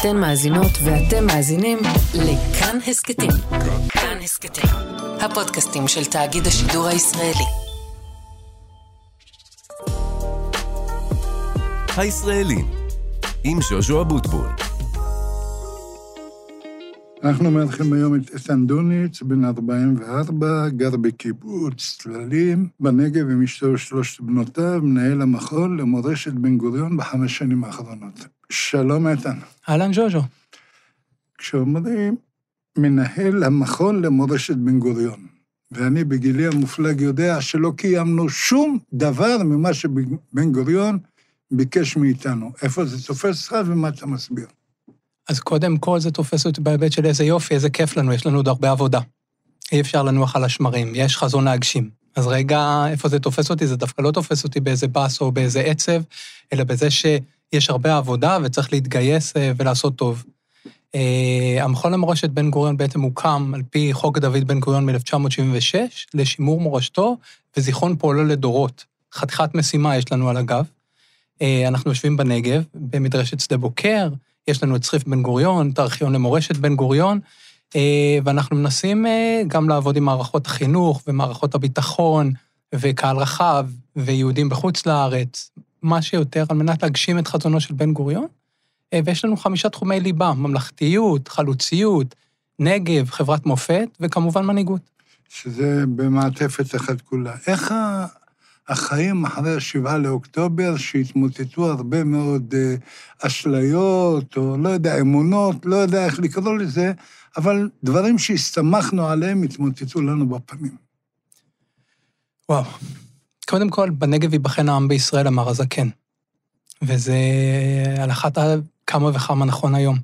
אתן מאזינות ואתם מאזינים לכאן הסכתים. כאן הסכתים, הפודקאסטים של תאגיד השידור הישראלי. הישראלים, עם ז'וז'ו אבוטבול. אנחנו מארחים היום את איתן דוניץ, בן 44, גר בקיבוץ צללים בנגב עם אשתו ושלושת בנותיו, מנהל המכון למורשת בן גוריון בחמש שנים האחרונות. שלום איתן. אהלן ז'וז'ו. כשאומרים מנהל המכון למורשת בן גוריון, ואני בגילי המופלג יודע שלא קיימנו שום דבר ממה שבן גוריון ביקש מאיתנו. איפה זה תופס לך ומה אתה מסביר? אז קודם כל זה תופס אותי בהיבט של איזה יופי, איזה כיף לנו, יש לנו עוד הרבה עבודה. אי אפשר לנוח על השמרים, יש חזון להגשים. אז רגע, איפה זה תופס אותי? זה דווקא לא תופס אותי באיזה באס או באיזה עצב, אלא בזה שיש הרבה עבודה וצריך להתגייס אה, ולעשות טוב. אה, המכון למורשת בן גוריון בעצם הוקם על פי חוק דוד בן גוריון מ-1976, לשימור מורשתו וזיכרון פועלו לדורות. חתיכת משימה יש לנו על הגב. אה, אנחנו יושבים בנגב, במדרשת שדה בוקר, יש לנו את צריף בן גוריון, את הארכיון למורשת בן גוריון, ואנחנו מנסים גם לעבוד עם מערכות החינוך ומערכות הביטחון וקהל רחב ויהודים בחוץ לארץ, מה שיותר על מנת להגשים את חזונו של בן גוריון. אה, ויש לנו חמישה תחומי ליבה, ממלכתיות, חלוציות, נגב, חברת מופת וכמובן מנהיגות. שזה במעטפת אחת כולה. איך החיים אחרי השבעה לאוקטובר, שהתמוטטו הרבה מאוד אה, אשליות, או לא יודע, אמונות, לא יודע איך לקרוא לזה, אבל דברים שהסתמכנו עליהם התמוטטו לנו בפנים. וואו. קודם כל, בנגב ייבחן העם בישראל, אמר הזקן. וזה על אחת כמה וכמה נכון היום.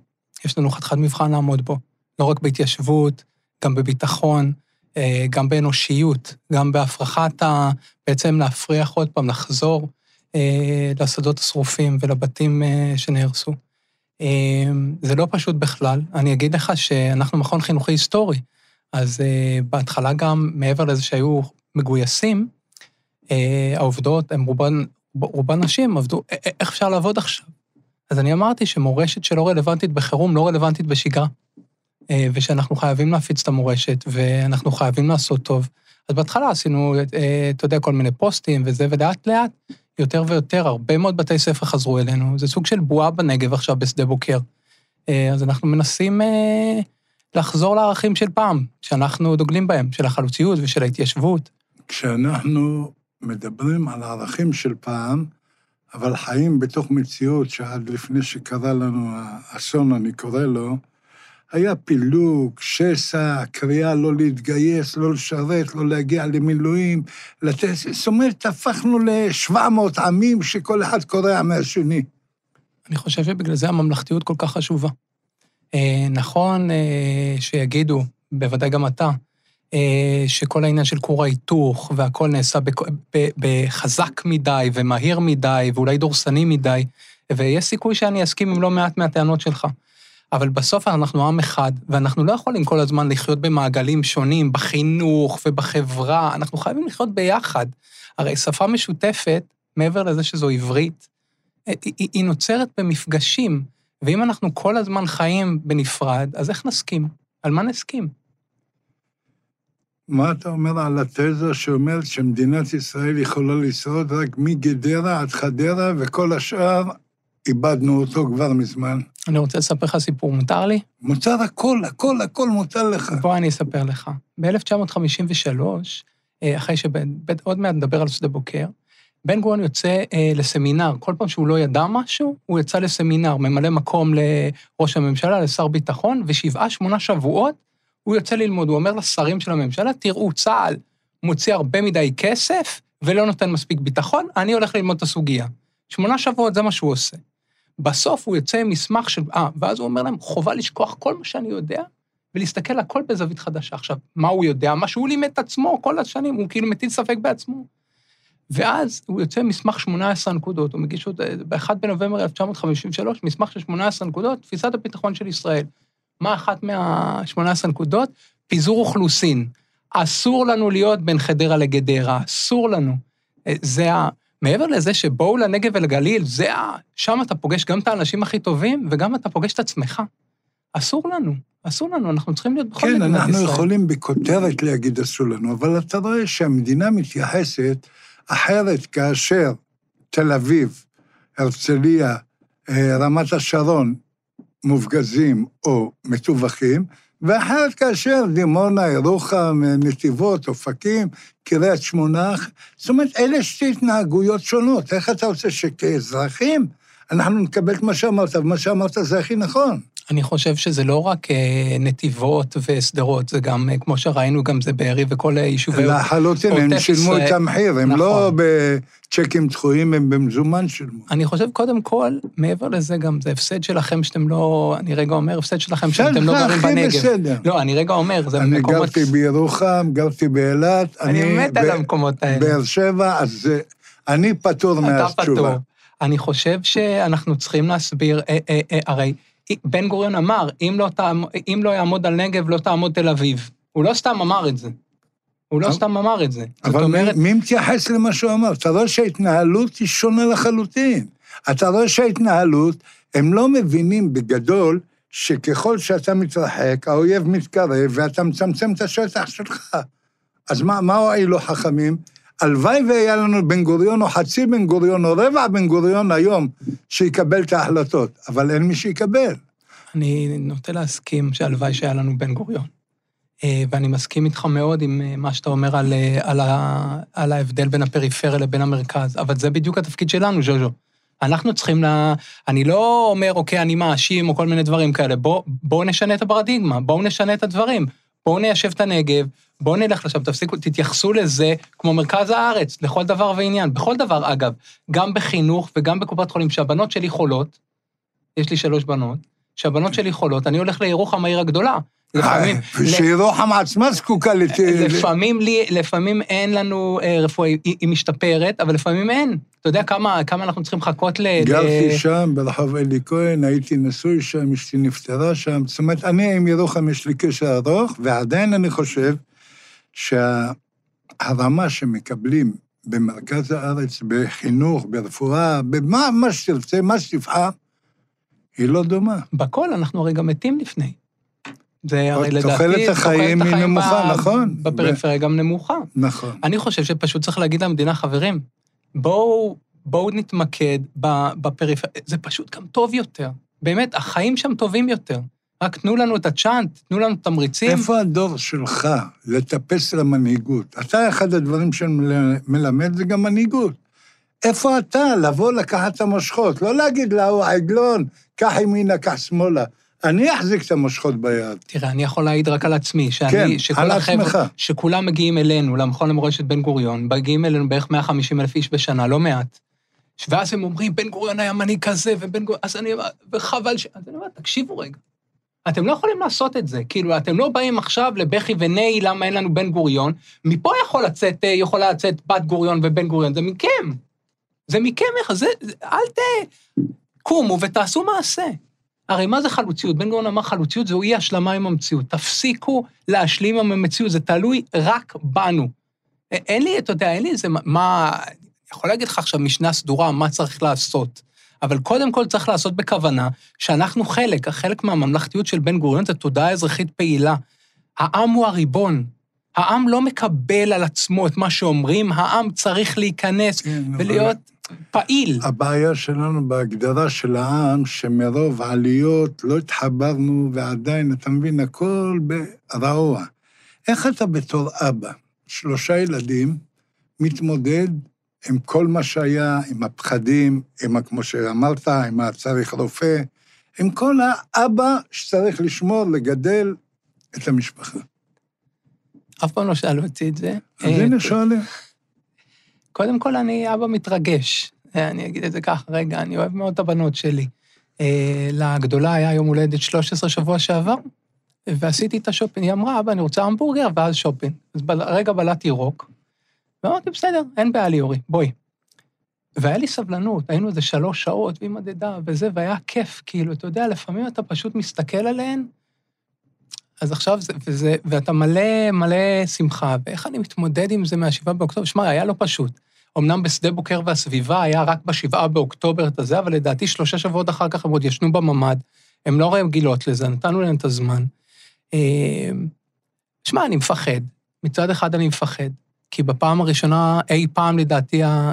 יש לנו חתיכת מבחן לעמוד בו, לא רק בהתיישבות, גם בביטחון, אה, גם באנושיות, גם בהפרחת ה... בעצם להפריח עוד פעם, לחזור אה, לשדות השרופים ולבתים אה, שנהרסו. זה לא פשוט בכלל. אני אגיד לך שאנחנו מכון חינוכי היסטורי, אז בהתחלה גם, מעבר לזה שהיו מגויסים, העובדות, הן רובן, רובן נשים, עבדו, איך אפשר לעבוד עכשיו? אז אני אמרתי שמורשת שלא רלוונטית בחירום, לא רלוונטית בשגרה. אה, ושאנחנו חייבים להפיץ את המורשת, ואנחנו חייבים לעשות טוב. אז בהתחלה עשינו, אה, אתה יודע, כל מיני פוסטים וזה, ולאט לאט, יותר ויותר, הרבה מאוד בתי ספר חזרו אלינו. זה סוג של בועה בנגב עכשיו, בשדה בוקר. אה, אז אנחנו מנסים לחזור לערכים של פעם, שאנחנו דוגלים בהם, של החלוציות ושל ההתיישבות. כשאנחנו מדברים על הערכים של פעם, אבל חיים בתוך מציאות שעד לפני שקרה לנו האסון, אני קורא לו, היה פילוג, שסע, קריאה לא להתגייס, לא לשרת, לא להגיע למילואים, לתת... זאת אומרת, הפכנו ל-700 עמים שכל אחד קורע מהשני. אני חושב שבגלל זה הממלכתיות כל כך חשובה. אה, נכון אה, שיגידו, בוודאי גם אתה, שכל העניין של כור ההיתוך והכל נעשה בחזק מדי ומהיר מדי ואולי דורסני מדי, ויש סיכוי שאני אסכים עם לא מעט מהטענות שלך. אבל בסוף אנחנו עם אחד, ואנחנו לא יכולים כל הזמן לחיות במעגלים שונים, בחינוך ובחברה, אנחנו חייבים לחיות ביחד. הרי שפה משותפת, מעבר לזה שזו עברית, היא, היא נוצרת במפגשים, ואם אנחנו כל הזמן חיים בנפרד, אז איך נסכים? על מה נסכים? מה אתה אומר על התזה שאומרת שמדינת ישראל יכולה לשרוד רק מגדרה עד חדרה, וכל השאר איבדנו אותו כבר מזמן. אני רוצה לספר לך סיפור, מותר לי? מותר הכל, הכל, הכל מותר לך. בוא אני אספר לך. ב-1953, אה, אחרי שעוד מעט נדבר על שדה בוקר, בן גוריון יוצא אה, לסמינר. כל פעם שהוא לא ידע משהו, הוא יצא לסמינר, ממלא מקום לראש הממשלה, לשר ביטחון, ושבעה, שמונה שבועות הוא יוצא ללמוד. הוא אומר לשרים של הממשלה, תראו, צה"ל מוציא הרבה מדי כסף ולא נותן מספיק ביטחון, אני הולך ללמוד את הסוגיה. שמונה שבועות זה מה שהוא עושה. בסוף הוא יוצא עם מסמך של, אה, ואז הוא אומר להם, חובה לשכוח כל מה שאני יודע, ולהסתכל הכל בזווית חדשה. עכשיו, מה הוא יודע? מה שהוא לימד את עצמו כל השנים, הוא כאילו מטיל ספק בעצמו. ואז הוא יוצא עם מסמך 18 נקודות, הוא מגיש אותו ב-1 בנובמבר 1953, מסמך של 18 נקודות, תפיסת הביטחון של ישראל. מה אחת מה-18 נקודות? פיזור אוכלוסין. אסור לנו להיות בין חדרה לגדרה, אסור לנו. אה, זה ה... מעבר לזה שבואו לנגב ולגליל, זה ה... שם אתה פוגש גם את האנשים הכי טובים, וגם אתה פוגש את עצמך. אסור לנו, אסור לנו, אנחנו צריכים להיות בכל כן, מדינת אנחנו ישראל. יכולים בכותרת להגיד אסור לנו, אבל אתה רואה שהמדינה מתייחסת אחרת כאשר תל אביב, הרצליה, אה, רמת השרון מופגזים או מטווחים, ואחרת כאשר דימונה, ירוחם, נתיבות, אופקים, קריית שמונה, זאת אומרת, אלה שתי התנהגויות שונות. איך אתה רוצה שכאזרחים אנחנו נקבל את מה שאמרת, ומה שאמרת זה הכי נכון. אני חושב שזה לא רק אה, נתיבות ושדרות, זה גם, אה, כמו שראינו, גם זה בארי וכל יישובי... לחלוטין, הם שילמו. את המחיר, הם נכון. לא בצ'קים דחויים, הם במזומן שילמו. אני חושב, קודם כל, מעבר לזה גם, זה הפסד שלכם שאתם לא... אני רגע אומר, הפסד שלכם שאתם לא גרים בנגב. בסדר. לא, אני רגע אומר, זה אני מקומות... גרתי בירוחם, גרתי באילת, אני מת על המקומות האלה. באר שבע, אז אני פטור אתה מהתשובה. פטור. אני חושב שאנחנו צריכים להסביר, אה, אה, אה, הרי בן גוריון אמר, אם לא, תעמ... אם לא יעמוד על נגב, לא תעמוד תל אביב. הוא לא סתם אמר את זה. הוא לא סתם אמר את זה. אבל אומרת, מי מתייחס למה שהוא אמר? אתה רואה שההתנהלות היא שונה לחלוטין. אתה רואה שההתנהלות, הם לא מבינים בגדול שככל שאתה מתרחק, האויב מתקרב ואתה מצמצם את השטח שלך. אז מה, מה הועילו חכמים? הלוואי והיה לנו בן גוריון או חצי בן גוריון או רבע בן גוריון היום שיקבל את ההחלטות, אבל אין מי שיקבל. אני נוטה להסכים שהלוואי שהיה לנו בן גוריון. אה, ואני מסכים איתך מאוד עם אה, מה שאתה אומר על, אה, על, ה, על ההבדל בין הפריפריה לבין המרכז, אבל זה בדיוק התפקיד שלנו, ז'וז'ו. אנחנו צריכים ל... אני לא אומר, אוקיי, אני מאשים או כל מיני דברים כאלה. בואו בוא נשנה את הפרדיגמה, בואו נשנה את הדברים. בואו ניישב את הנגב, בואו נלך לשם, תפסיקו, תתייחסו לזה כמו מרכז הארץ, לכל דבר ועניין. בכל דבר, אגב, גם בחינוך וגם בקופת חולים, שהבנות שלי חולות, יש לי שלוש בנות, שהבנות שלי חולות, אני הולך לירוחם, העיר הגדולה. לפעמים, שירוחם עצמה זקוקה לת... לפעמים, לי, לפעמים אין לנו אה, רפואה, היא, משתפרת, אבל לפעמים אין. אתה יודע כמה, כמה אנחנו צריכים לחכות ל... גרתי שם, ברחוב אלי כהן, הייתי נשוי שם, אשתי נפטרה שם. זאת אומרת, אני עם ירוחם יש לי קשר ארוך, ועדיין אני חושב שהרמה שמקבלים במרכז הארץ, בחינוך, ברפואה, במה מה שתרצה, מה שתבחר, היא לא דומה. בכל, אנחנו הרי גם מתים לפני. זה הרי תוחלת לדעתי... החיים היא נמוכה, ב- נכון. בפריפריה גם נמוכה. נכון. אני חושב שפשוט צריך להגיד למדינה, חברים, בואו, בואו נתמקד בפריפריה, זה פשוט גם טוב יותר. באמת, החיים שם טובים יותר. רק תנו לנו את הצ'אנט, תנו לנו תמריצים. איפה הדור שלך לטפס למנהיגות? אתה, אחד הדברים שמלמד זה גם מנהיגות. איפה אתה לבוא לקחת את המושכות? לא להגיד להוא עגלון, קח ימינה, קח שמאלה. אני אחזיק את המושכות ביד. תראה, אני יכול להעיד רק על עצמי, שאני, כן, שכל על החבר'ה. שכולם מגיעים אלינו, למכון למורשת בן גוריון, מגיעים אלינו בערך 150 אלף איש בשנה, לא מעט. ואז הם אומרים, בן גוריון היה מנהיג כזה, ובן גוריון, אז אני, וחבל ש... אז אני אומר, תקשיבו רגע. אתם לא יכולים לעשות את זה. כאילו, אתם לא באים עכשיו לבכי וני למה אין לנו בן גוריון. מפה יכול לצאת, אה, יכולה לצאת בת גוריון ובן גוריון, זה מכם. זה מכם, זה, אל ת... קומו ותעשו מעשה. הרי מה זה חלוציות? בן גוריון אמר חלוציות זהו אי השלמה עם המציאות. תפסיקו להשלים עם המציאות, זה תלוי רק בנו. אין לי, אתה יודע, אין לי איזה, מה- יכול להגיד לך עכשיו משנה סדורה מה צריך לעשות, אבל קודם כל צריך לעשות בכוונה שאנחנו חלק, חלק מהממלכתיות של בן גוריון זה תודעה אזרחית פעילה. העם הוא הריבון. העם לא מקבל על עצמו את מה שאומרים, העם צריך להיכנס כן, אבל- ולהיות פעיל. הבעיה שלנו בהגדרה של העם, שמרוב עליות לא התחברנו, ועדיין, אתה מבין, הכל ברעוע. איך אתה בתור אבא, שלושה ילדים, מתמודד עם כל מה שהיה, עם הפחדים, עם, כמו שאמרת, עם הצריך רופא, עם כל האבא שצריך לשמור, לגדל את המשפחה. אף פעם לא שאלו אותי את זה. אז אה, הנה שואלים. קודם כל, אני אבא מתרגש. אה, אני אגיד את זה ככה, רגע, אני אוהב מאוד את הבנות שלי. אה, לגדולה היה יום הולדת 13 שבוע שעבר, ועשיתי את השופינג. היא אמרה, אבא, אני רוצה המבורגר, ואז שופינג. אז רגע בלעתי רוק, ואמרתי, בסדר, אין בעיה ליאורי, בואי. והיה לי סבלנות, היינו איזה שלוש שעות, והיא מדדה וזה, והיה כיף, כאילו, אתה יודע, לפעמים אתה פשוט מסתכל עליהן, אז עכשיו זה, וזה, ואתה מלא, מלא שמחה, ואיך אני מתמודד עם זה מהשבעה באוקטובר? שמע, היה לא פשוט. אמנם בשדה בוקר והסביבה היה רק בשבעה באוקטובר את הזה, אבל לדעתי שלושה שבועות אחר כך הם עוד ישנו בממ"ד. הם לא רגילות לזה, נתנו להם את הזמן. אה, שמע, אני מפחד. מצד אחד אני מפחד, כי בפעם הראשונה אי פעם, לדעתי, אה,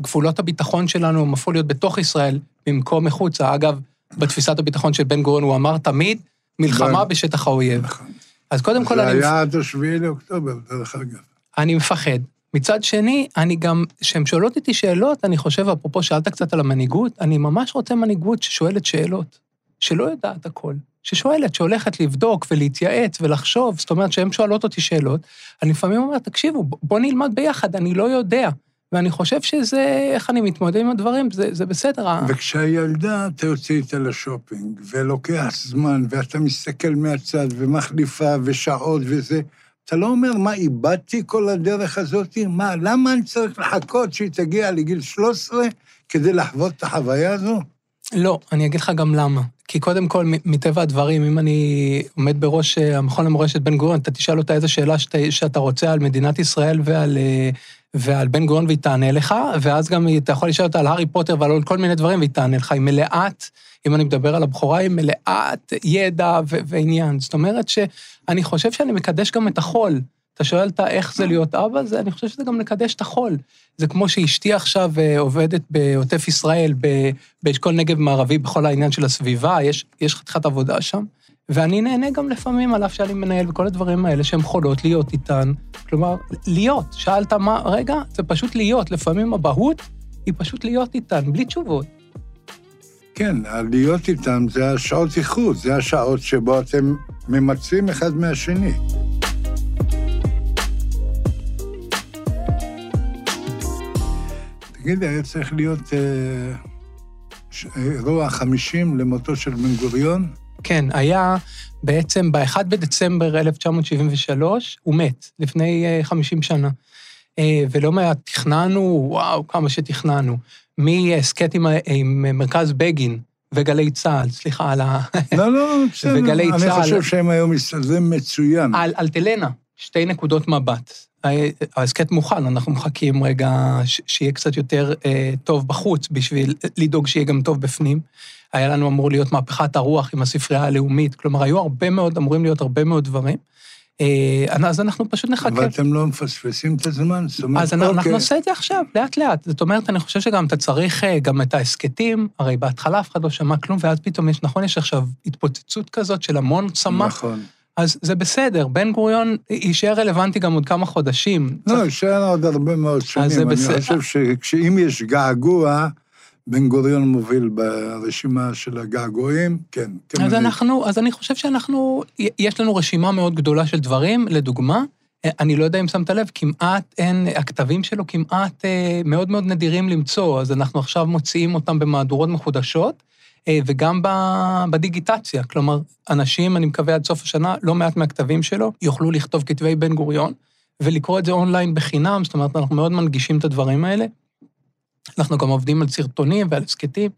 גבולות הביטחון שלנו הם הפכו להיות בתוך ישראל במקום מחוצה. אגב, בתפיסת הביטחון של בן גוריון הוא אמר תמיד, מלחמה בן- בשטח האויב. נכון. אז קודם כל זה אני... היה עד השביעי לאוקטובר, דרך אגב. אני מפחד. מצד שני, אני גם, כשהן שואלות אותי שאלות, אני חושב, אפרופו, שאלת קצת על המנהיגות, אני ממש רוצה מנהיגות ששואלת שאלות, שלא יודעת הכל, ששואלת, שהולכת לבדוק ולהתייעץ ולחשוב, זאת אומרת, שהן שואלות אותי שאלות, אני לפעמים אומר, תקשיבו, בואו נלמד ביחד, אני לא יודע. ואני חושב שזה, איך אני מתמודד עם הדברים, זה, זה בסדר. וכשהילדה, אתה יוצא איתה לשופינג, ולוקח זמן, ואתה מסתכל מהצד, ומחליפה, ושעות וזה, אתה לא אומר, מה, איבדתי כל הדרך הזאת? מה, למה אני צריך לחכות שהיא תגיע לגיל 13 כדי לחוות את החוויה הזו? לא, אני אגיד לך גם למה. כי קודם כל, מטבע הדברים, אם אני עומד בראש אה, המכון למורשת בן גוריון, אתה תשאל אותה איזה שאלה שאתה, שאתה רוצה על מדינת ישראל ועל, אה, ועל בן גוריון והיא תענה לך, ואז גם אתה יכול לשאול אותה על הארי פוטר ועל כל מיני דברים והיא תענה לך. היא מלאת, אם אני מדבר על הבכורה, היא מלאת ידע ו- ועניין. זאת אומרת שאני חושב שאני מקדש גם את החול. אתה שואל אותה איך זה להיות אבא, זה, אני חושב שזה גם לקדש את החול. זה כמו שאשתי עכשיו אה, עובדת בעוטף ישראל, באשכול נגב מערבי, בכל העניין של הסביבה, יש, יש חתיכת עבודה שם, ואני נהנה גם לפעמים, על אף שאני מנהל וכל הדברים האלה, שהן יכולות להיות איתן. כלומר, להיות. שאלת מה, רגע, זה פשוט להיות. לפעמים הבהות היא פשוט להיות איתן, בלי תשובות. כן, להיות איתם זה השעות איכות, זה השעות שבו אתם ממצים אחד מהשני. תגיד, היה צריך להיות אה, ש- אירוע חמישים למותו של בן גוריון? כן, היה בעצם ב-1 בדצמבר 1973, הוא מת, לפני אה, 50 שנה. אה, ולא מעט תכננו, וואו, כמה שתכננו. מהסכת עם, עם מרכז בגין וגלי צה"ל, סליחה, על, ה... לא, לא, בסדר. וגלי אני צה"ל. חושב שהם היו מסתדרים מצוין. על אלטלנה, שתי נקודות מבט. ההסכת מוכן, אנחנו מחכים רגע שיהיה קצת יותר אה, טוב בחוץ, בשביל לדאוג שיהיה גם טוב בפנים. היה לנו אמור להיות מהפכת הרוח עם הספרייה הלאומית, כלומר, היו הרבה מאוד, אמורים להיות הרבה מאוד דברים. אה, אז אנחנו פשוט נחכה. אבל אתם לא מפספסים את הזמן, זאת אומרת, אז אנחנו, אנחנו אוקיי. נעשה את זה עכשיו, לאט-לאט. זאת אומרת, אני חושב שגם אתה צריך אה, גם את ההסכתים, הרי בהתחלה אף אחד לא שמע כלום, ואז פתאום יש, נכון, יש עכשיו התפוצצות כזאת של המון צמח, נכון. אז זה בסדר, בן גוריון יישאר רלוונטי גם עוד כמה חודשים. לא, יישאר עוד הרבה מאוד שנים. זה אני בסדר. חושב שאם יש געגוע, בן גוריון מוביל ברשימה של הגעגועים, כן. אז. אנחנו, אז אני חושב שאנחנו, יש לנו רשימה מאוד גדולה של דברים, לדוגמה, אני לא יודע אם שמת לב, כמעט אין, הכתבים שלו כמעט אה, מאוד מאוד נדירים למצוא, אז אנחנו עכשיו מוציאים אותם במהדורות מחודשות, וגם ב- בדיגיטציה. כלומר, אנשים, אני מקווה עד סוף השנה, לא מעט מהכתבים שלו יוכלו לכתוב כתבי בן גוריון, ולקרוא את זה אונליין בחינם, זאת אומרת, אנחנו מאוד מנגישים את הדברים האלה. אנחנו גם עובדים על סרטונים ועל הסכתים,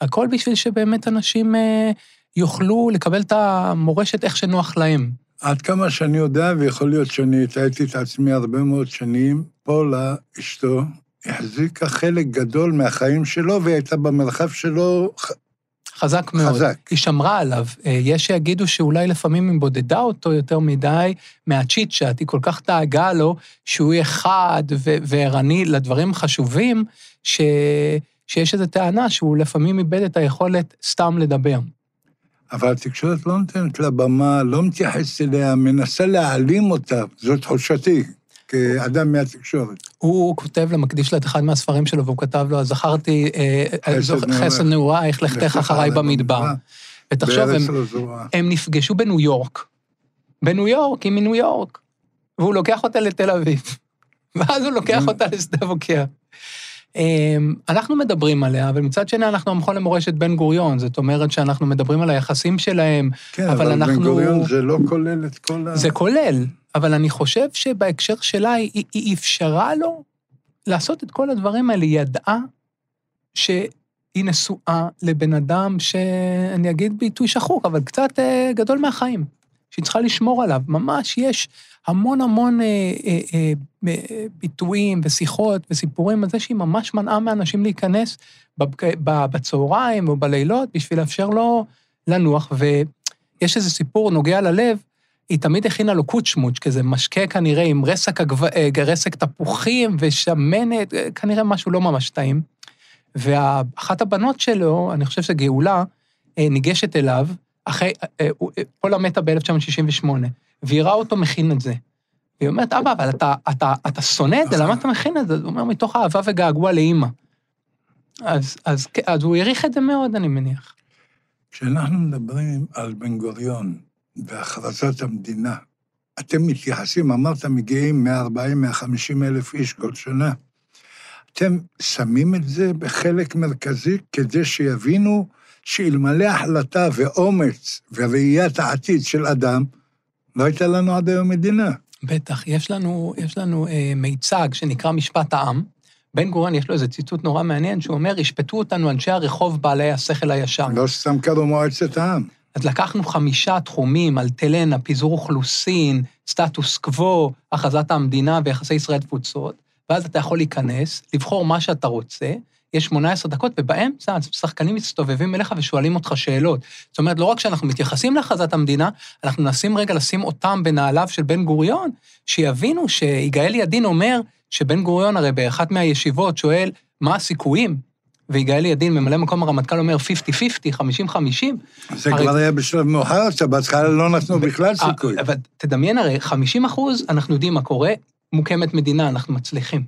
הכל בשביל שבאמת אנשים אה, יוכלו לקבל את המורשת איך שנוח להם. עד כמה שאני יודע, ויכול להיות שאני הטעיתי את עצמי הרבה מאוד שנים, פולה, אשתו, החזיקה חלק גדול מהחיים שלו, והיא הייתה במרחב שלו חזק מאוד. חזק. היא שמרה עליו. אה, יש שיגידו שאולי לפעמים היא בודדה אותו יותר מדי מהצ'יט צ'אט, היא כל כך דאגה לו שהוא יהיה חד וערני לדברים חשובים, ש... שיש איזו טענה שהוא לפעמים איבד את היכולת סתם לדבר. אבל התקשורת לא נותנת לה במה, לא מתייחסת אליה, מנסה להעלים אותה. זו תחושתי, כאדם מהתקשורת. הוא כותב למקדיש לה את אחד מהספרים שלו, והוא כתב לו, אז זכרתי, אה, חסד נעוריך. חסד נעורייך, לכתך אחריי במדבר. ותחשוב, הם, לא. הם נפגשו בניו יורק. בניו יורק, היא מניו יורק. והוא לוקח אותה לתל אביב. ואז הוא לוקח זה- אותה לשדה בוקר. אמ, אנחנו מדברים עליה, אבל מצד שני אנחנו המכון למורשת בן גוריון, זאת אומרת שאנחנו מדברים על היחסים שלהם, כן, אבל אבל בן אנחנו- גוריון זה לא כולל את כל ה... זה כולל, אבל אני חושב שבהקשר שלה, היא, היא אפשרה לו לעשות את כל הדברים האלה. היא ידעה שהיא נשואה לבן אדם שאני אגיד ביטוי שחוק, אבל קצת אה, גדול מהחיים. שהיא צריכה לשמור עליו. ממש יש המון המון אה, אה, אה, אה, ביטויים ושיחות וסיפורים על זה שהיא ממש מנעה מאנשים להיכנס בבק- בצהריים או בלילות בשביל לאפשר לו לנוח. ויש איזה סיפור נוגע ללב, היא תמיד הכינה לו קוצ'מוץ', כזה משקה כנראה עם רסק, הגב... אה, רסק תפוחים ושמנת, אה, כנראה משהו לא ממש טעים. ואחת הבנות שלו, אני חושב שגאולה, אה, ניגשת אליו, אחרי, פולה מתה ב-1968, והיא ראה אותו מכין את זה. והיא אומרת, אבא, אבל אתה, אתה, אתה שונא את זה, למה אתה מכין את זה? הוא אומר, מתוך אהבה וגעגוע לאימא. אז, אז, אז הוא העריך את זה מאוד, אני מניח. כשאנחנו מדברים על בן גוריון והכרזת המדינה, אתם מתייחסים, אמרת, מגיעים 140-150 אלף איש כל שנה. אתם שמים את זה בחלק מרכזי כדי שיבינו שאלמלא החלטה ואומץ וראיית העתיד של אדם, לא הייתה לנו עד היום מדינה. בטח, יש לנו, יש לנו אה, מיצג שנקרא משפט העם. בן גוריון, יש לו איזה ציטוט נורא מעניין, שהוא אומר, ישפטו אותנו אנשי הרחוב בעלי השכל הישר. לא סתם קראו מועצת העם. אז לקחנו חמישה תחומים, אלטלנה, פיזור אוכלוסין, סטטוס קוו, הכרזת המדינה ויחסי ישראל-תפוצות, ואז אתה יכול להיכנס, לבחור מה שאתה רוצה, יש 18 דקות, ובאמצע השחקנים מסתובבים אליך ושואלים אותך שאלות. זאת אומרת, לא רק שאנחנו מתייחסים להכרזת המדינה, אנחנו מנסים רגע לשים אותם בנעליו של בן גוריון, שיבינו שיגאל ידין אומר שבן גוריון הרי באחת מהישיבות שואל, מה הסיכויים? ויגאל ידין, ממלא מקום הרמטכ"ל, אומר 50-50, 50-50. זה הרי- כבר היה בשלב מאוחר יותר, בהתחלה לא נתנו בכלל אה, סיכוי. אבל תדמיין הרי, 50 אחוז, אנחנו יודעים מה קורה, מוקמת מדינה, אנחנו מצליחים.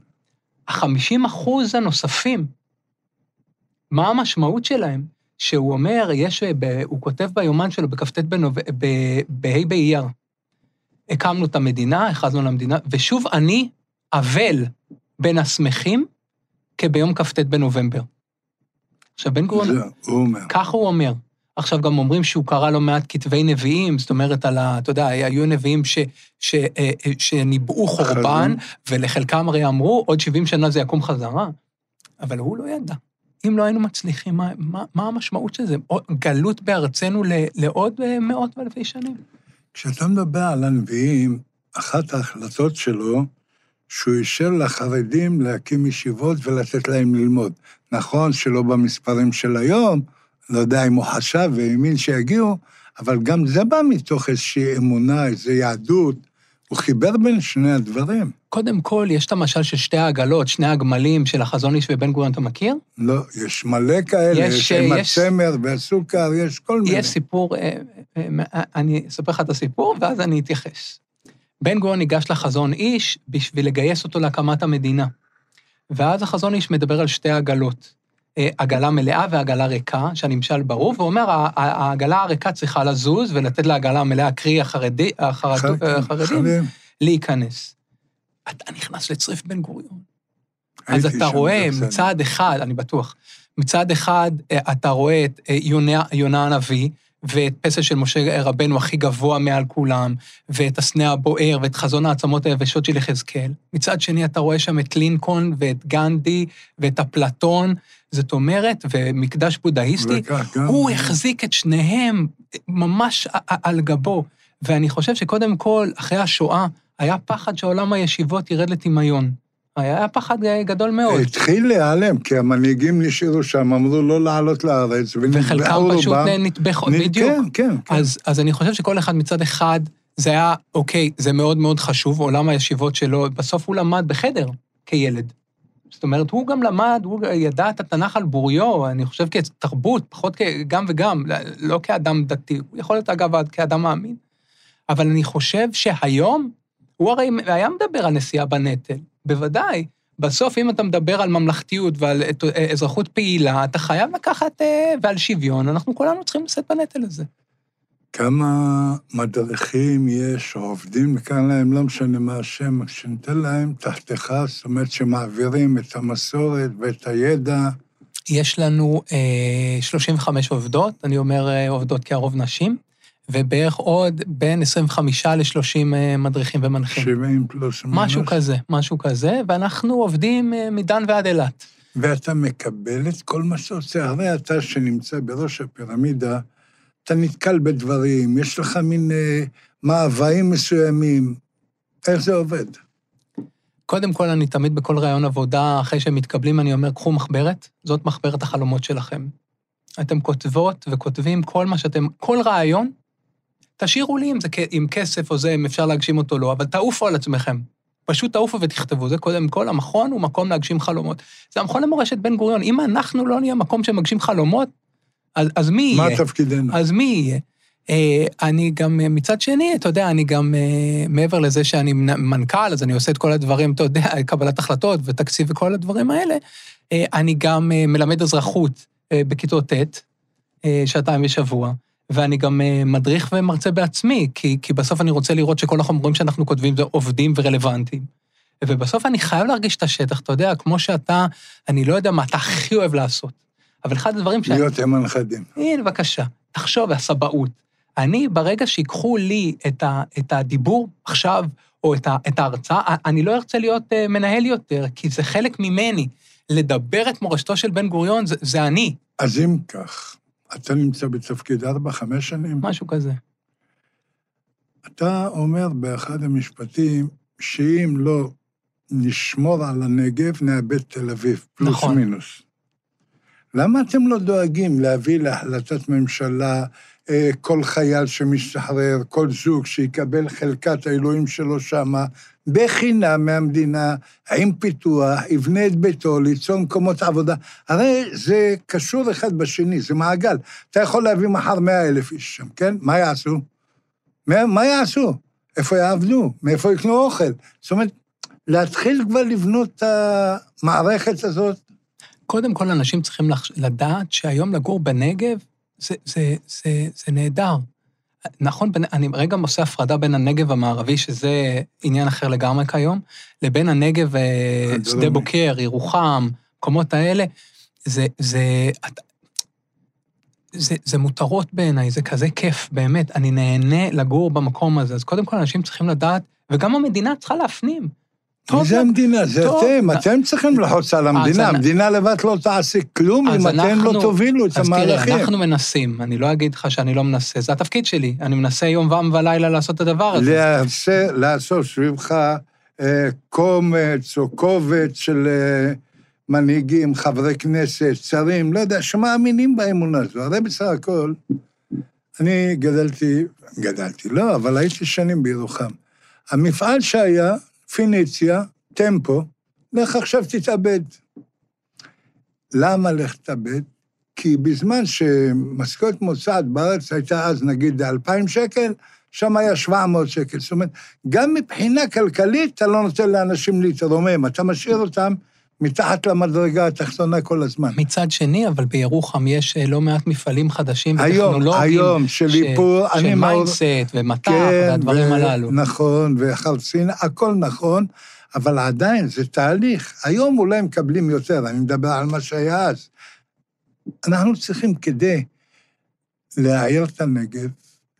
ה-50 אחוז הנוספים, מה המשמעות שלהם? שהוא אומר, יש, ב- הוא כותב ביומן שלו בכ"ט בנוב- ב- בה' באייר, הקמנו את המדינה, הכרזנו על המדינה, ושוב אני אבל בין השמחים כביום כ"ט בנובמבר. עכשיו, בן גוריון, זה, הוא אומר. ככה הוא אומר. עכשיו גם אומרים שהוא קרא לא מעט כתבי נביאים, זאת אומרת, על ה... אתה יודע, היו נביאים ש, ש, אה, אה, שניבאו חורבן, ולחלקם הרי אמרו, עוד 70 שנה זה יקום חזרה. אבל הוא לא ידע. אם לא היינו מצליחים, מה, מה, מה המשמעות של זה? גלות בארצנו ל, לעוד אה, מאות ואלפי שנים. כשאתה מדבר על הנביאים, אחת ההחלטות שלו, שהוא אישר לחרדים להקים ישיבות ולתת להם ללמוד. נכון שלא במספרים של היום, לא יודע אם הוא חשב והאמין שיגיעו, אבל גם זה בא מתוך איזושהי אמונה, איזו יהדות. הוא חיבר בין שני הדברים. קודם כל, יש את המשל של שתי העגלות, שני הגמלים של החזון איש ובן גוריון, אתה מכיר? לא, יש מלא כאלה, יש, יש עם יש- הצמר והסוכר, יש כל מיני. יש סיפור, אה, אה, אה, אני אספר לך את הסיפור, ואז אני אתייחס. בן גוריון ניגש לחזון איש בשביל לגייס אותו להקמת המדינה. ואז החזון איש מדבר על שתי עגלות. אה, עגלה מלאה ועגלה ריקה, שהנמשל ברור, ואומר, "ה- ה- העגלה הריקה צריכה לזוז ולתת לעגלה המלאה, קרי החרדי, החרד- חרדים. החרדים, להיכנס. אתה נכנס לצריף בן גוריון. אז אתה רואה. מצד אחד, אני בטוח, מצד אחד אה, אתה רואה את אה, יונה, יונה הנביא, ואת פסל של משה רבנו הכי גבוה מעל כולם, ואת הסנה הבוער, ואת חזון העצמות היבשות של יחזקאל. מצד שני, אתה רואה שם את לינקולן, ואת גנדי, ואת אפלטון, זאת אומרת, ומקדש בודהיסטי. וכך גם- הוא החזיק את שניהם ממש על גבו. ואני חושב שקודם כל, אחרי השואה, היה פחד שעולם הישיבות ירד לטמיון. היה פחד גדול מאוד. התחיל להיעלם, כי המנהיגים נשארו שם, אמרו לא לעלות לארץ, וחלקם פשוט. נטבחו, בדיוק. כן, כן, כן. אז, אז אני חושב שכל אחד מצד אחד, זה היה, אוקיי, זה מאוד מאוד חשוב, עולם הישיבות שלו, בסוף הוא למד בחדר כילד. זאת אומרת, הוא גם למד, הוא ידע את התנ"ך על בוריו, אני חושב כתרבות, פחות כ- גם וגם, לא כאדם דתי, הוא יכול להיות אגב כאדם מאמין. אבל אני חושב שהיום, הוא הרי היה מדבר על נשיאה בנטל, בוודאי. בסוף, אם אתה מדבר על ממלכתיות ועל את- אזרחות פעילה, אתה חייב לקחת, אה, ועל שוויון, אנחנו כולנו צריכים לשאת בנטל הזה. כמה מדריכים יש, או עובדים, נקרא להם, לא משנה מה השם, שניתן להם תחתיך, זאת אומרת שמעבירים את המסורת ואת הידע. יש לנו אה, 35 עובדות, אני אומר אה, עובדות כי הרוב נשים, ובערך עוד בין 25 ל-30 אה, מדריכים ומנחים. 70 פלוס מינוס. משהו כזה, משהו כזה, ואנחנו עובדים אה, מדן ועד אילת. ואתה מקבל את כל מה שאתה עושה. הרי אתה שנמצא בראש הפירמידה, אתה נתקל בדברים, יש לך מין אה, מאוויים מסוימים. איך זה עובד? קודם כל, אני תמיד בכל ראיון עבודה, אחרי שהם מתקבלים, אני אומר, קחו מחברת, זאת מחברת החלומות שלכם. אתם כותבות וכותבים כל מה שאתם, כל רעיון, תשאירו לי אם זה עם כסף או זה, אם אפשר להגשים אותו או לא, אבל תעופו על עצמכם. פשוט תעופו ותכתבו, זה קודם כל, המכון הוא מקום להגשים חלומות. זה המכון למורשת בן גוריון. אם אנחנו לא נהיה מקום שמגשים חלומות, אז, אז מי מה יהיה? תפקידנו? אז מי יהיה? אה, אני גם, אה, מצד שני, אתה יודע, אני גם, אה, מעבר לזה שאני מנ- מנכ"ל, אז אני עושה את כל הדברים, אתה יודע, קבלת החלטות ותקציב וכל הדברים האלה, אני גם מלמד אזרחות בכיתות ט', שעתיים בשבוע, ואני גם אה, מדריך ומרצה בעצמי, כי, כי בסוף אני רוצה לראות שכל החומרים שאנחנו כותבים זה עובדים ורלוונטיים. ובסוף אני חייב להרגיש את השטח, אתה יודע, כמו שאתה, אני לא יודע מה אתה הכי אוהב לעשות, אבל אחד הדברים שאני... להיות עם הנכדים. הנה, בבקשה, תחשוב, הסבאות. אני, ברגע שיקחו לי את, ה, את הדיבור עכשיו, או את, ה, את ההרצאה, אני לא ארצה להיות uh, מנהל יותר, כי זה חלק ממני. לדבר את מורשתו של בן גוריון, זה, זה אני, אז אם כך, אתה נמצא בתפקיד ארבע, חמש שנים, משהו כזה. אתה אומר באחד המשפטים שאם לא נשמור על הנגב, נאבד תל אביב, פלוס נכון. מינוס. למה אתם לא דואגים להביא להחלטת ממשלה אה, כל חייל שמשתחרר, כל זוג שיקבל חלקת האלוהים שלו שמה, בחינם מהמדינה, עם פיתוח, יבנה את ביתו, ליצור מקומות עבודה. הרי זה קשור אחד בשני, זה מעגל. אתה יכול להביא מחר מאה אלף איש שם, כן? מה יעשו? מה, מה יעשו? איפה יעבדו? מאיפה יקנו אוכל? זאת אומרת, להתחיל כבר לבנות את המערכת הזאת, קודם כל, אנשים צריכים לדעת שהיום לגור בנגב זה, זה, זה, זה נהדר. נכון, בין- אני רגע עושה הפרדה בין הנגב המערבי, שזה עניין אחר לגמרי כיום, לבין הנגב, אה. שדה בוקר, ירוחם, מקומות האלה. זה, זה, את- זה, זה מותרות בעיניי, זה כזה כיף, באמת. אני נהנה לגור במקום הזה. אז קודם כל, אנשים צריכים לדעת, וגם המדינה צריכה להפנים. טוב מי זה לה- המדינה? זה טוב, אתם, אתם צריכים ללחוץ על המדינה. המדינה לבד לא תעשה כלום אם אתם לא תובילו את אז תראה, המהלכים. אנחנו מנסים, אני לא אגיד לך שאני לא מנסה, זה התפקיד שלי. אני מנסה יום ועם ולילה לעשות את הדבר הזה. לעשות סביבך אה, קומץ או קובץ של אה, מנהיגים, חברי כנסת, שרים, לא יודע, שמאמינים באמונה הזו. הרי בסך הכל, אני גדלתי, גדלתי, לא, אבל הייתי שנים בירוחם. המפעל שהיה, פיניציה, טמפו, לך עכשיו תתאבד. למה לך תתאבד? כי בזמן שמשכורת מוצעת בארץ הייתה אז נגיד 2,000 שקל, שם היה 700 שקל. זאת אומרת, גם מבחינה כלכלית אתה לא נותן לאנשים להתרומם, אתה משאיר אותם מתחת למדרגה התחתונה כל הזמן. מצד שני, אבל בירוחם יש אה, לא מעט מפעלים חדשים היום, וטכנולוגיים. היום, של איפור, אני של מאוד- מיינדסט ומטח והדברים ו- הללו. נכון, וחרצין, הכל נכון, אבל עדיין זה תהליך. היום אולי מקבלים יותר, אני מדבר על מה שהיה אז. אנחנו צריכים כדי להעיר את הנגב,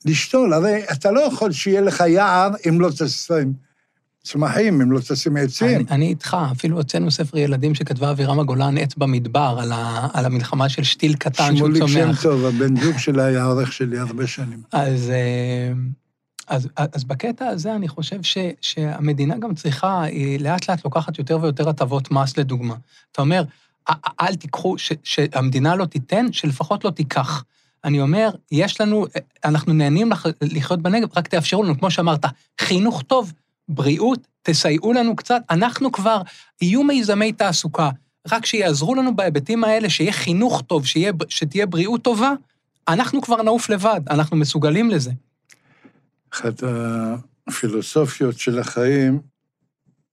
לשתול. הרי אתה לא יכול שיהיה לך יער אם לא תשים צמחים, אם לא תשים עצים. אני, אני איתך, אפילו הוצאנו ספר ילדים שכתבה אבירם הגולן, עץ במדבר, על, ה, על המלחמה של שתיל קטן שהוא שמוליק שם צומח. טוב, הבן זוג שלה היה העורך שלי הרבה שנים. אז, אה, אז, אז בקטע הזה אני חושב ש, שהמדינה גם צריכה, היא לאט לאט לוקחת יותר ויותר הטבות מס, לדוגמה. אתה אומר, "א- א- אל תיקחו, ש, שהמדינה לא תיתן, שלפחות לא תיקח. אני אומר, יש לנו, אנחנו נהנים לח- לחיות בנגב, רק תאפשרו לנו, כמו שאמרת, חינוך טוב, בריאות, תסייעו לנו קצת. אנחנו כבר, יהיו מיזמי תעסוקה, רק שיעזרו לנו בהיבטים האלה, שיהיה חינוך טוב, שיהיה, שתהיה בריאות טובה, אנחנו כבר נעוף לבד, אנחנו מסוגלים לזה. אחת הפילוסופיות של החיים,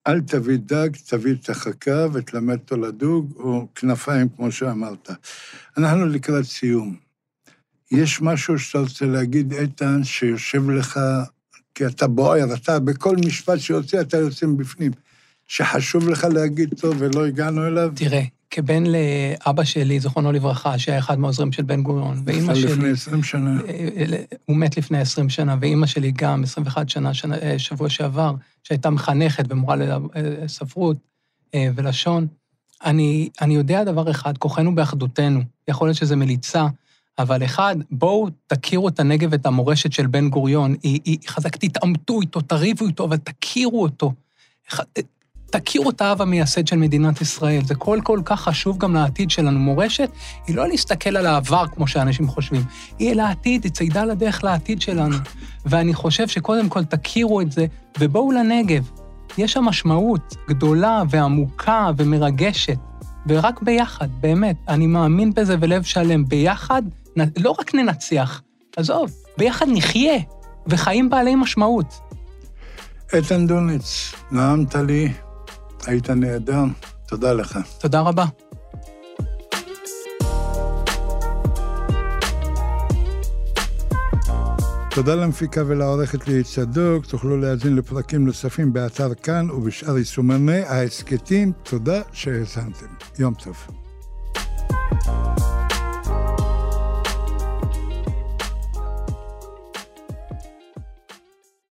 אל תביא דג, תביא את החכה ותלמד אותו לדוג, או כנפיים, כמו שאמרת. אנחנו לקראת סיום. יש משהו שאתה רוצה להגיד, איתן, שיושב לך, כי אתה בוער, אתה בכל משפט שיוצא, אתה יוצא מבפנים, שחשוב לך להגיד טוב ולא הגענו אליו? תראה, כבן לאבא שלי, זיכרונו לברכה, שהיה אחד מהעוזרים של בן גוריון, ואימא לפני שלי, 20 שנה. אה, אה, הוא מת לפני 20 שנה, ואימא שלי גם 21 שנה, שנה אה, שבוע שעבר, שהייתה מחנכת ומורה לספרות ולשון. אני, אני יודע דבר אחד, כוחנו באחדותנו. יכול להיות שזה מליצה, אבל אחד, בואו תכירו את הנגב ואת המורשת של בן גוריון. היא, היא חזק, תתעמתו איתו, תריבו איתו, אבל תכירו אותו. תכירו את האב המייסד של מדינת ישראל. זה כל כל כך חשוב גם לעתיד שלנו. מורשת היא לא להסתכל על העבר כמו שאנשים חושבים, היא אל העתיד, היא צעידה לדרך לעתיד שלנו. ואני חושב שקודם כל תכירו את זה, ובואו לנגב. יש שם משמעות גדולה ועמוקה ומרגשת, ורק ביחד, באמת. אני מאמין בזה ולב שלם. ביחד, לא רק ננצח, עזוב, ביחד נחיה, וחיים בעלי משמעות. איתן דוניץ, נעמת לי, היית נהדר, תודה לך. תודה רבה. תודה למפיקה ולעורכת ליהי צדוק, תוכלו להאזין לפרקים נוספים באתר כאן ובשאר יישומני ההסכתים. תודה שהאזנתם. יום טוב.